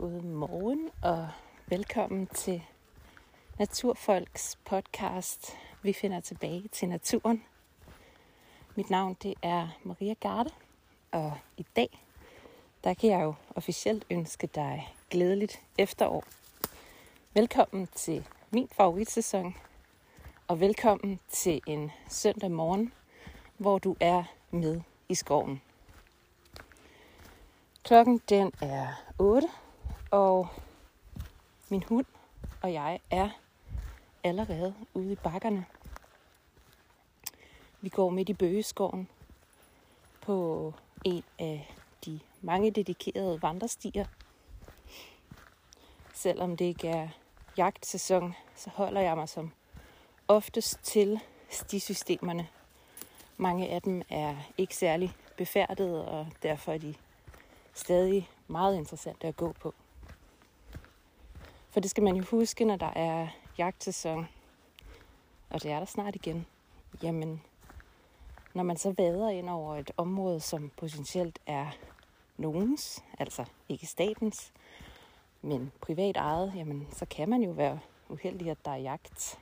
God morgen og velkommen til Naturfolks podcast. Vi finder tilbage til naturen. Mit navn det er Maria Garde, og i dag der kan jeg jo officielt ønske dig glædeligt efterår. Velkommen til min favoritsæson, og velkommen til en søndag morgen, hvor du er med i skoven. Klokken den er 8, og min hund og jeg er allerede ude i bakkerne. Vi går midt i bøgeskoven på en af de mange dedikerede vandrestier. Selvom det ikke er jagtsæson, så holder jeg mig som oftest til stisystemerne. Mange af dem er ikke særlig befærdede, og derfor er de stadig meget interessante at gå på. For det skal man jo huske, når der er jagtsæson, og det er der snart igen. Jamen, når man så vader ind over et område, som potentielt er nogens, altså ikke statens, men privat ejet, jamen så kan man jo være uheldig, at der er jagt.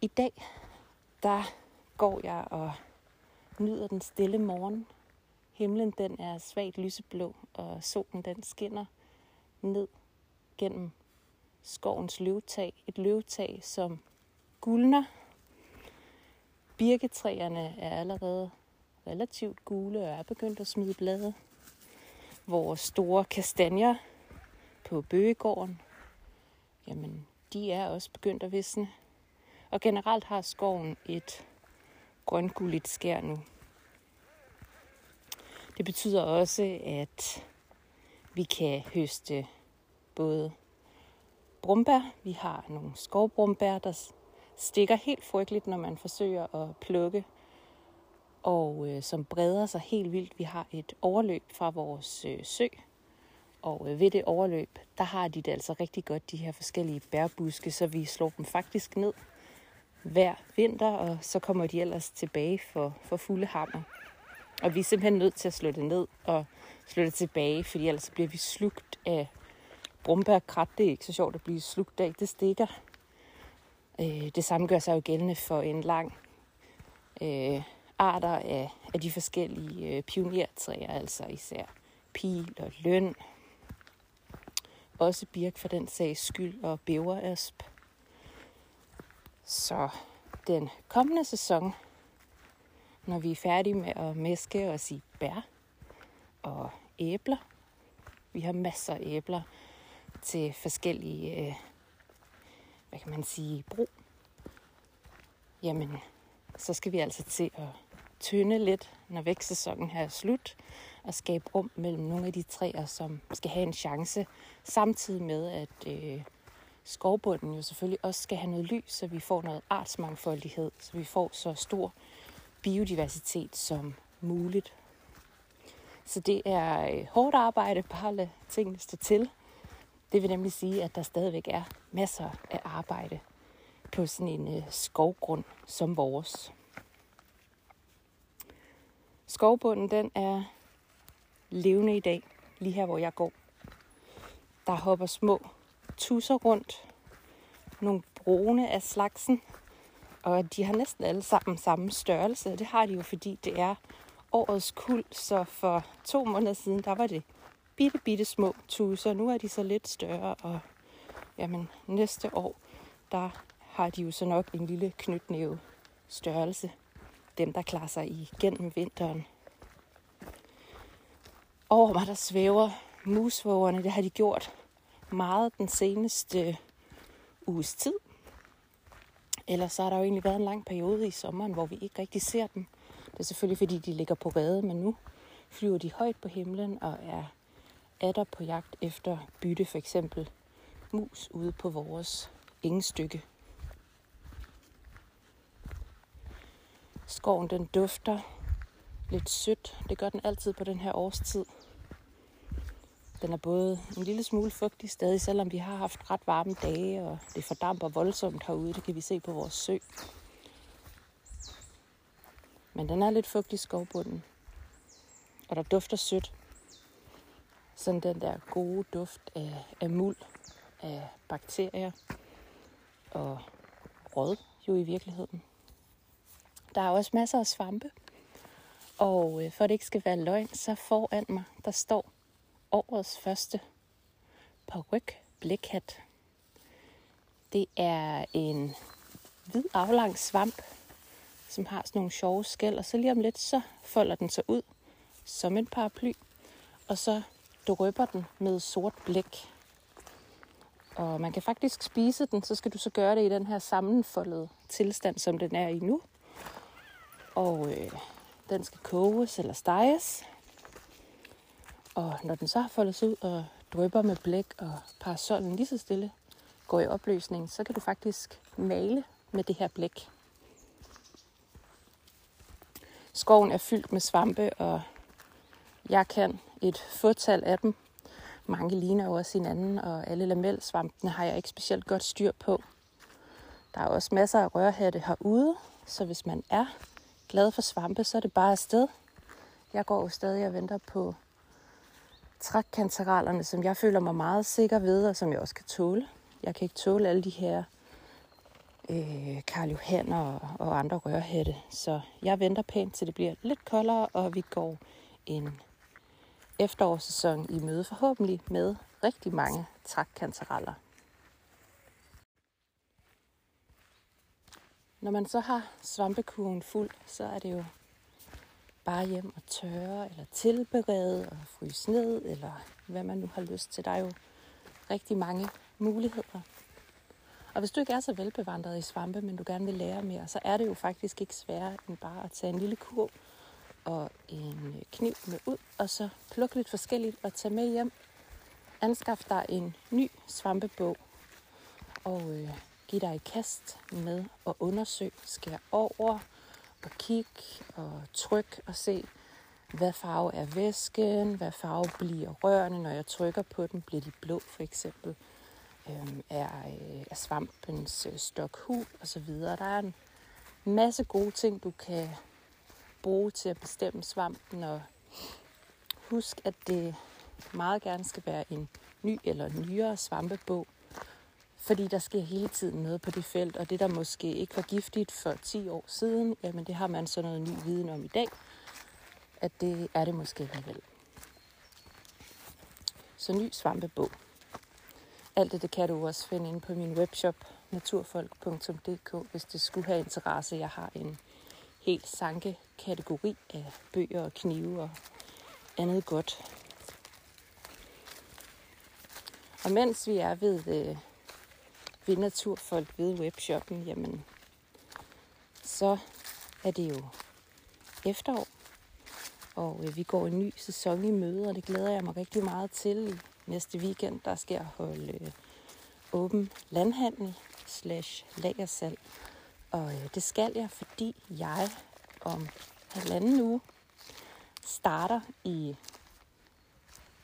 I dag, der går jeg og nyder den stille morgen. Himlen den er svagt lyseblå, og solen den skinner ned gennem skovens løvtag. Et løvtag, som guldner. Birketræerne er allerede relativt gule og er begyndt at smide blade. Vores store kastanjer på bøgegården, jamen de er også begyndt at visne. Og generelt har skoven et grøngulligt skær nu. Det betyder også, at vi kan høste både brumbær. Vi har nogle skovbrumbær, der stikker helt frygteligt, når man forsøger at plukke, og øh, som breder sig helt vildt. Vi har et overløb fra vores øh, sø, og øh, ved det overløb, der har de det altså rigtig godt, de her forskellige bærbuske, så vi slår dem faktisk ned hver vinter, og så kommer de ellers tilbage for, for fulde hammer. Og vi er simpelthen nødt til at slå det ned og slå det tilbage, fordi ellers bliver vi slugt af brumbærkrat. Det er ikke så sjovt at blive slugt af, det stikker. Øh, det samme gør sig jo gældende for en lang øh, arter af, af de forskellige øh, pionertræer, altså især pil og løn. Også birk for den sags skyld og bæverasp. Så den kommende sæson, når vi er færdige med at mæske og sige bær og æbler, vi har masser af æbler til forskellige, øh, hvad kan man sige, brug. Jamen, så skal vi altså til at tynde lidt, når vækstsæsonen her er slut, og skabe rum mellem nogle af de træer, som skal have en chance, samtidig med, at øh, skovbunden jo selvfølgelig også skal have noget lys, så vi får noget artsmangfoldighed, så vi får så stor biodiversitet som muligt. Så det er øh, hårdt arbejde, bare lade tingene stå til. Det vil nemlig sige, at der stadigvæk er masser af arbejde på sådan en øh, skovgrund som vores. Skovbunden den er levende i dag, lige her hvor jeg går. Der hopper små tusser rundt. Nogle brune af slagsen. Og de har næsten alle sammen samme størrelse. Det har de jo, fordi det er årets kul. Så for to måneder siden, der var det bitte, bitte små tuser. Nu er de så lidt større, og jamen, næste år, der har de jo så nok en lille knytnæve størrelse. Dem, der klarer sig igennem vinteren. Over mig, der svæver musvågerne. Det har de gjort meget den seneste uges tid. Ellers så har der jo egentlig været en lang periode i sommeren, hvor vi ikke rigtig ser dem. Det er selvfølgelig, fordi de ligger på rede, men nu flyver de højt på himlen og er atter på jagt efter bytte, for eksempel mus ude på vores engestykke. Skoven den dufter lidt sødt. Det gør den altid på den her årstid. Den er både en lille smule fugtig stadig, selvom vi har haft ret varme dage, og det fordamper voldsomt herude. Det kan vi se på vores sø. Men den er lidt fugtig i skovbunden. Og der dufter sødt. sådan den der gode duft af, af muld, af bakterier og råd jo i virkeligheden. Der er også masser af svampe, og øh, for at det ikke skal være løgn, så foran mig, der står årets første paryk blækhat. Det er en hvid aflang svamp, som har sådan nogle sjove skæl, og så lige om lidt, så folder den sig ud som en paraply, og så drøber den med sort blæk. Og man kan faktisk spise den, så skal du så gøre det i den her sammenfoldede tilstand, som den er i nu. Og øh, den skal koges eller steges. Og når den så har foldet sig ud og drypper med blæk, og parasollen lige så stille går i opløsning, så kan du faktisk male med det her blæk. Skoven er fyldt med svampe, og jeg kan et fåtal af dem. Mange ligner jo også hinanden, og alle lamelsvampene har jeg ikke specielt godt styr på. Der er også masser af rørhatte herude, så hvis man er glad for svampe, så er det bare afsted. Jeg går jo stadig og venter på trækkantarellerne, som jeg føler mig meget sikker ved, og som jeg også kan tåle. Jeg kan ikke tåle alle de her øh, Karl Johanner og, og andre rørhætte. Så jeg venter pænt, til det bliver lidt koldere, og vi går en efterårssæson i møde forhåbentlig med rigtig mange trækkantareller. Når man så har svampekuren fuld, så er det jo bare hjem og tørre, eller tilberede og fryse ned, eller hvad man nu har lyst til. Der er jo rigtig mange muligheder. Og hvis du ikke er så velbevandret i svampe, men du gerne vil lære mere, så er det jo faktisk ikke sværere end bare at tage en lille kurv og en kniv med ud, og så plukke lidt forskelligt og tage med hjem. Anskaf dig en ny svampebog, og øh, giv dig i kast med at undersøge, skære over og kig og tryk og se, hvad farve er væsken, hvad farve bliver rørene, når jeg trykker på den, bliver de blå for eksempel, øhm, er, øh, er svampens øh, stok hul og så videre. Der er en masse gode ting, du kan bruge til at bestemme svampen, og husk, at det meget gerne skal være en ny eller nyere svampebog, fordi der sker hele tiden noget på det felt, og det, der måske ikke var giftigt for 10 år siden, jamen det har man så noget ny viden om i dag, at det er det måske alligevel. Så ny svampebog. Alt det, det kan du også finde inde på min webshop, naturfolk.dk, hvis det skulle have interesse. Jeg har en helt sanke kategori af bøger og knive og andet godt. Og mens vi er ved, øh, ved Naturfolk ved webshoppen, jamen, så er det jo efterår. Og øh, vi går en ny sæson i møde, og det glæder jeg mig rigtig meget til. I næste weekend, der skal jeg holde øh, åben landhandel slash lagersalg. Og øh, det skal jeg, fordi jeg om halvanden uge starter i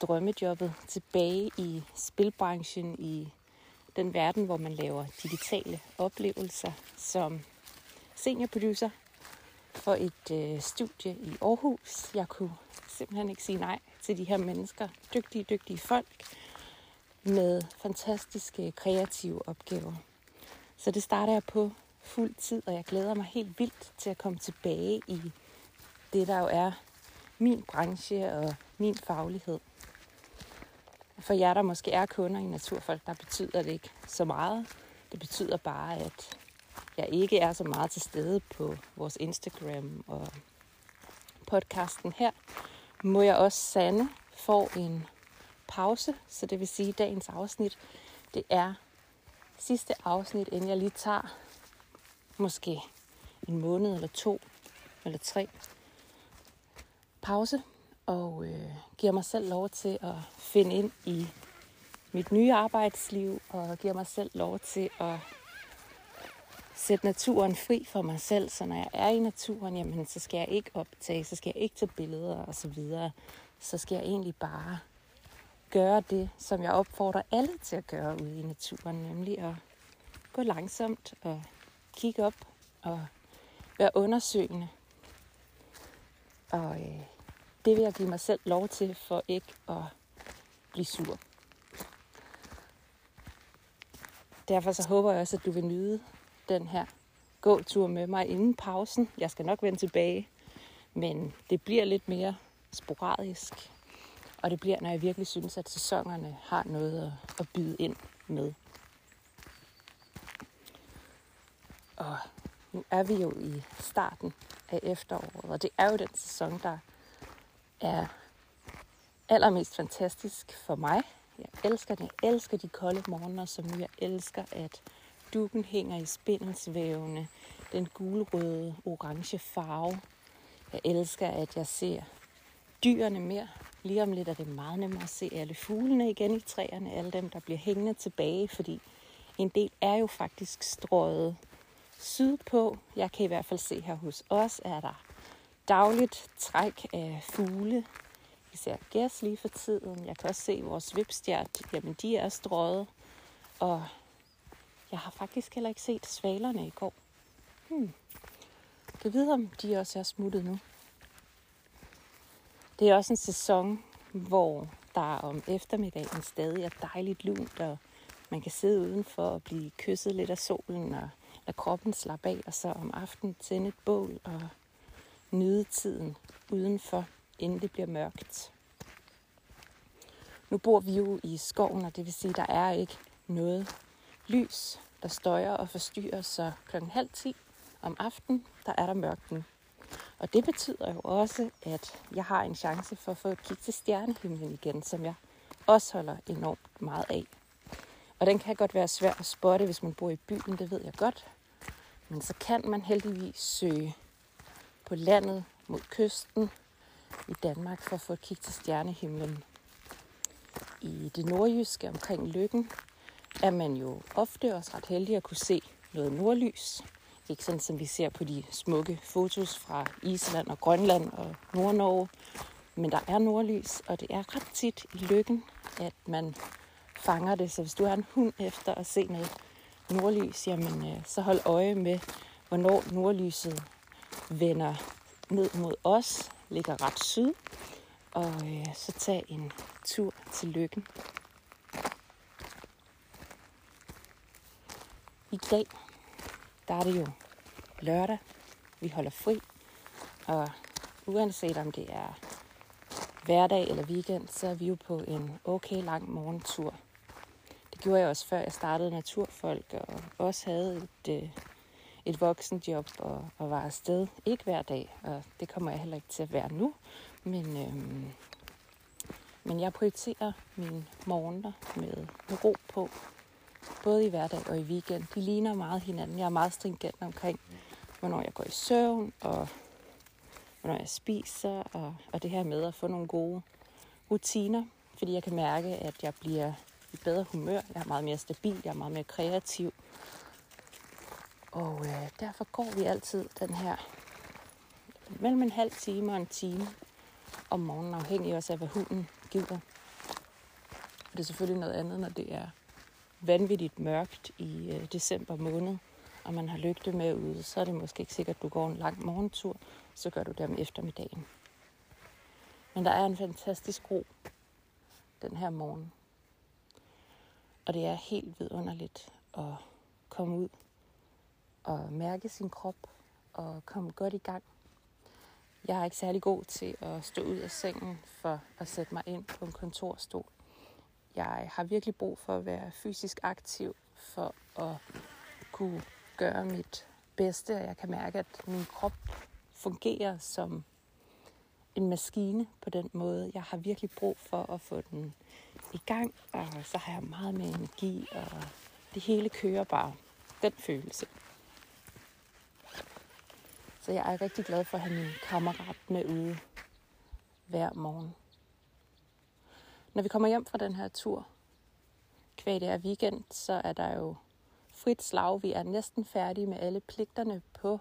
drømmejobbet tilbage i spilbranchen i den verden, hvor man laver digitale oplevelser som seniorproducer for et øh, studie i Aarhus. Jeg kunne simpelthen ikke sige nej til de her mennesker. Dygtige, dygtige folk med fantastiske kreative opgaver. Så det starter jeg på fuld tid, og jeg glæder mig helt vildt til at komme tilbage i det, der jo er min branche og min faglighed. For jer, der måske er kunder i Naturfolk, der betyder det ikke så meget. Det betyder bare, at jeg ikke er så meget til stede på vores Instagram og podcasten her, må jeg også sande få en pause. Så det vil sige, at dagens afsnit, det er sidste afsnit, inden jeg lige tager måske en måned eller to eller tre pause og øh, giver mig selv lov til at finde ind i mit nye arbejdsliv og giver mig selv lov til at sætte naturen fri for mig selv, så når jeg er i naturen, jamen, så skal jeg ikke optage, så skal jeg ikke tage billeder og så videre. Så skal jeg egentlig bare gøre det, som jeg opfordrer alle til at gøre ude i naturen, nemlig at gå langsomt og kigge op og være undersøgende. Og øh, det vil jeg give mig selv lov til, for ikke at blive sur. Derfor så håber jeg også, at du vil nyde den her gåtur med mig inden pausen. Jeg skal nok vende tilbage, men det bliver lidt mere sporadisk. Og det bliver, når jeg virkelig synes, at sæsonerne har noget at byde ind med. Og nu er vi jo i starten af efteråret, og det er jo den sæson, der er allermest fantastisk for mig. Jeg elsker det. Jeg elsker de kolde morgener, som jeg elsker, at dukken hænger i spindelsvævene, den gulrøde, orange farve. Jeg elsker, at jeg ser dyrene mere. Lige om lidt er det meget nemmere at se alle fuglene igen i træerne, alle dem, der bliver hængende tilbage, fordi en del er jo faktisk strøget sydpå. Jeg kan i hvert fald se her hos os, er der dagligt træk af fugle. Vi ser gæs lige for tiden. Jeg kan også se vores vipstjert. Jamen, de er strøget. Og jeg har faktisk heller ikke set svalerne i går. Hmm. Jeg ved, om de også er smuttet nu. Det er også en sæson, hvor der om eftermiddagen stadig er dejligt lunt, og man kan sidde udenfor og blive kysset lidt af solen og lade kroppen slappe af, og så om aftenen tænde et bål og nyde tiden udenfor, inden det bliver mørkt. Nu bor vi jo i skoven, og det vil sige, at der er ikke noget lys, der støjer og forstyrrer, så klokken halv ti om aftenen, der er der mørken. Og det betyder jo også, at jeg har en chance for at få et kig til stjernehimlen igen, som jeg også holder enormt meget af. Og den kan godt være svær at spotte, hvis man bor i byen, det ved jeg godt. Men så kan man heldigvis søge på landet mod kysten i Danmark for at få et kig til stjernehimlen. I det nordjyske omkring Lykken er man jo ofte også ret heldig at kunne se noget nordlys. Ikke sådan, som vi ser på de smukke fotos fra Island og Grønland og Nordnorge. Men der er nordlys, og det er ret tit i lykken, at man fanger det. Så hvis du har en hund efter at se noget nordlys, jamen, øh, så hold øje med, hvornår nordlyset vender ned mod os, ligger ret syd, og øh, så tag en tur til lykken. I dag, der er det jo lørdag. Vi holder fri, og uanset om det er hverdag eller weekend, så er vi jo på en okay lang morgentur. Det gjorde jeg også før jeg startede Naturfolk, og også havde et, øh, et voksenjob og, og var afsted. Ikke hver dag, og det kommer jeg heller ikke til at være nu. Men, øhm, men jeg prioriterer mine morgener med, med ro på, både i hverdag og i weekend. De ligner meget hinanden. Jeg er meget stringent omkring, hvornår jeg går i søvn, og hvornår jeg spiser, og, og det her med at få nogle gode rutiner, fordi jeg kan mærke, at jeg bliver i bedre humør, jeg er meget mere stabil, jeg er meget mere kreativ. Og øh, derfor går vi altid den her mellem en halv time og en time om morgenen, afhængig også af, hvad hunden gider. Det er selvfølgelig noget andet, når det er vanvittigt mørkt i øh, december måned, og man har lygte med ude, så er det måske ikke sikkert, at du går en lang morgentur, så gør du det om eftermiddagen. Men der er en fantastisk ro den her morgen. Og det er helt vidunderligt at komme ud at mærke sin krop og komme godt i gang. Jeg er ikke særlig god til at stå ud af sengen for at sætte mig ind på en kontorstol. Jeg har virkelig brug for at være fysisk aktiv for at kunne gøre mit bedste, og jeg kan mærke, at min krop fungerer som en maskine på den måde. Jeg har virkelig brug for at få den i gang, og så har jeg meget mere energi, og det hele kører bare. Den følelse. Så jeg er rigtig glad for at have min kammerat med ude hver morgen. Når vi kommer hjem fra den her tur, kvæg det er weekend, så er der jo frit slag. Vi er næsten færdige med alle pligterne på,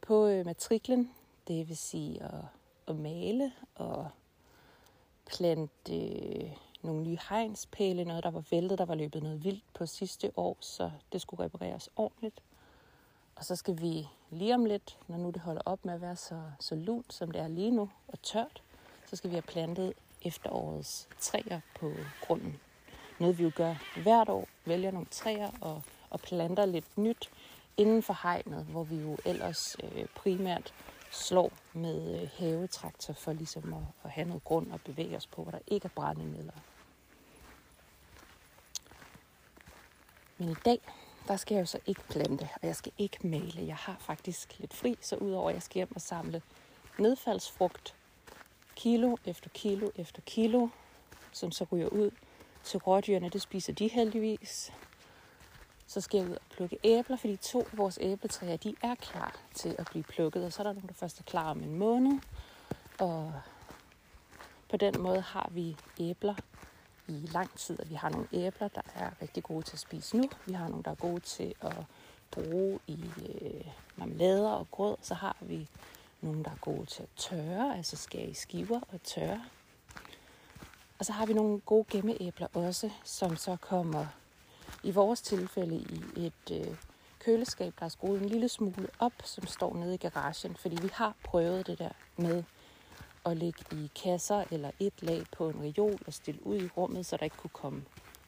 på øh, matriklen. Det vil sige at, at male og plante øh, nogle nye hegnspæle, noget der var væltet, der var løbet noget vildt på sidste år, så det skulle repareres ordentligt. Og så skal vi lige om lidt, når nu det holder op med at være så, så lunt, som det er lige nu, og tørt, så skal vi have plantet efterårets træer på grunden. Noget vi jo gør hvert år, vælger nogle træer og, og planter lidt nyt inden for hegnet, hvor vi jo ellers øh, primært slår med øh, havetraktor for ligesom at, at have noget grund og bevæge os på, hvor der ikke er brændemidler. Men i dag, der skal jeg jo så ikke plante, og jeg skal ikke male. Jeg har faktisk lidt fri, så udover at jeg skal hjem og samle nedfaldsfrugt, kilo efter kilo efter kilo, som så ryger ud til rådyrene. Det spiser de heldigvis. Så skal jeg ud og plukke æbler, fordi to af vores æbletræer, de er klar til at blive plukket. Og så er der nogle, der først er klar om en måned. Og på den måde har vi æbler i lang tid, at vi har nogle æbler, der er rigtig gode til at spise nu. Vi har nogle, der er gode til at bruge i øh, marmelader og grød. Så har vi nogle, der er gode til at tørre, altså skære i skiver og tørre. Og så har vi nogle gode gemmeæbler også, som så kommer i vores tilfælde i et øh, køleskab, der er skruet en lille smule op, som står nede i garagen, fordi vi har prøvet det der med at lægge i kasser eller et lag på en reol og stille ud i rummet, så der ikke kunne komme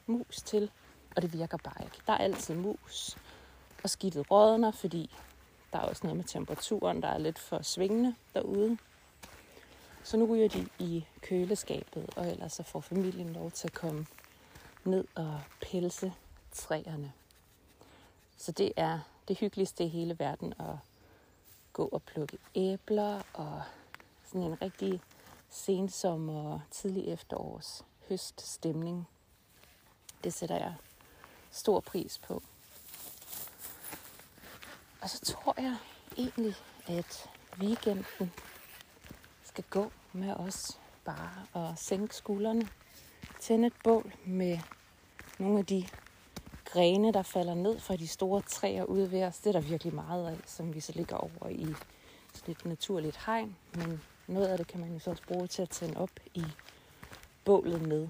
mus til. Og det virker bare ikke. Der er altid mus. Og skidtet rådner, fordi der er også noget med temperaturen, der er lidt for svingende derude. Så nu ryger de i køleskabet, og ellers så får familien lov til at komme ned og pelse træerne. Så det er det hyggeligste i hele verden at gå og plukke æbler og sådan en rigtig sensommer, tidlig efterårs høststemning. Det sætter jeg stor pris på. Og så tror jeg egentlig, at weekenden skal gå med os bare at sænke skuldrene, tænde et bål med nogle af de grene, der falder ned fra de store træer ude ved os. Det er der virkelig meget af, som vi så ligger over i sådan et naturligt hegn. Men noget af det kan man jo så også bruge til at tænde op i bålet med.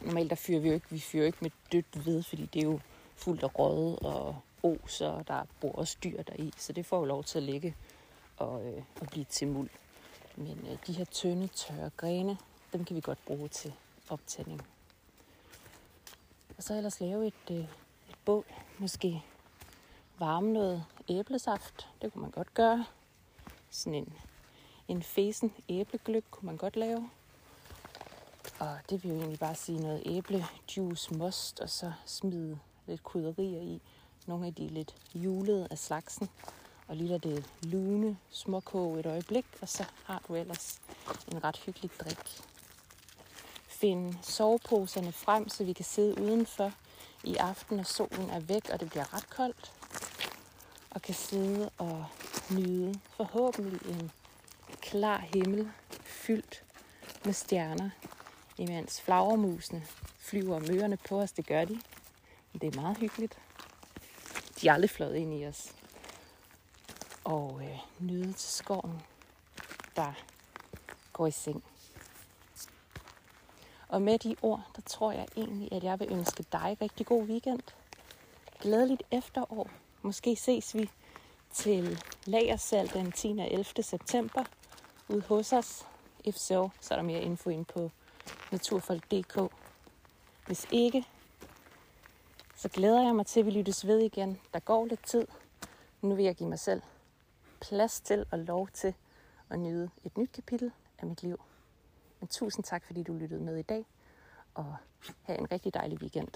Normalt der fyrer vi jo ikke, vi fyrer ikke med dødt ved, fordi det er jo fuldt af røde og os, og der bor også dyr deri, så det får jo lov til at ligge og, øh, og blive til muld. Men øh, de her tynde, tørre grene, dem kan vi godt bruge til optænding. Og så ellers lave et, øh, et bål, måske varme noget æblesaft, det kunne man godt gøre. Sådan en, en fesen æblegløk kunne man godt lave. Og det vil jo egentlig bare sige noget æblejuice, most, og så smide lidt krydderier i. Nogle af de lidt julede af slagsen. Og lige det lune småkog et øjeblik, og så har du ellers en ret hyggelig drik. Find soveposerne frem, så vi kan sidde udenfor i aften, når solen er væk, og det bliver ret koldt. Og kan sidde og nyde forhåbentlig en klar himmel fyldt med stjerner, imens flagermusene flyver mørerne på os. Det gør de. Det er meget hyggeligt. De er aldrig fløjet ind i os. Og øh, nyde til skoven, der går i seng. Og med de ord, der tror jeg egentlig, at jeg vil ønske dig rigtig god weekend. Glædeligt efterår. Måske ses vi til lagersal den 10. og 11. september ude hos os. If so, så er der mere info ind på naturfolk.dk. Hvis ikke, så glæder jeg mig til, at vi lyttes ved igen. Der går lidt tid. Nu vil jeg give mig selv plads til og lov til at nyde et nyt kapitel af mit liv. Men tusind tak, fordi du lyttede med i dag, og have en rigtig dejlig weekend.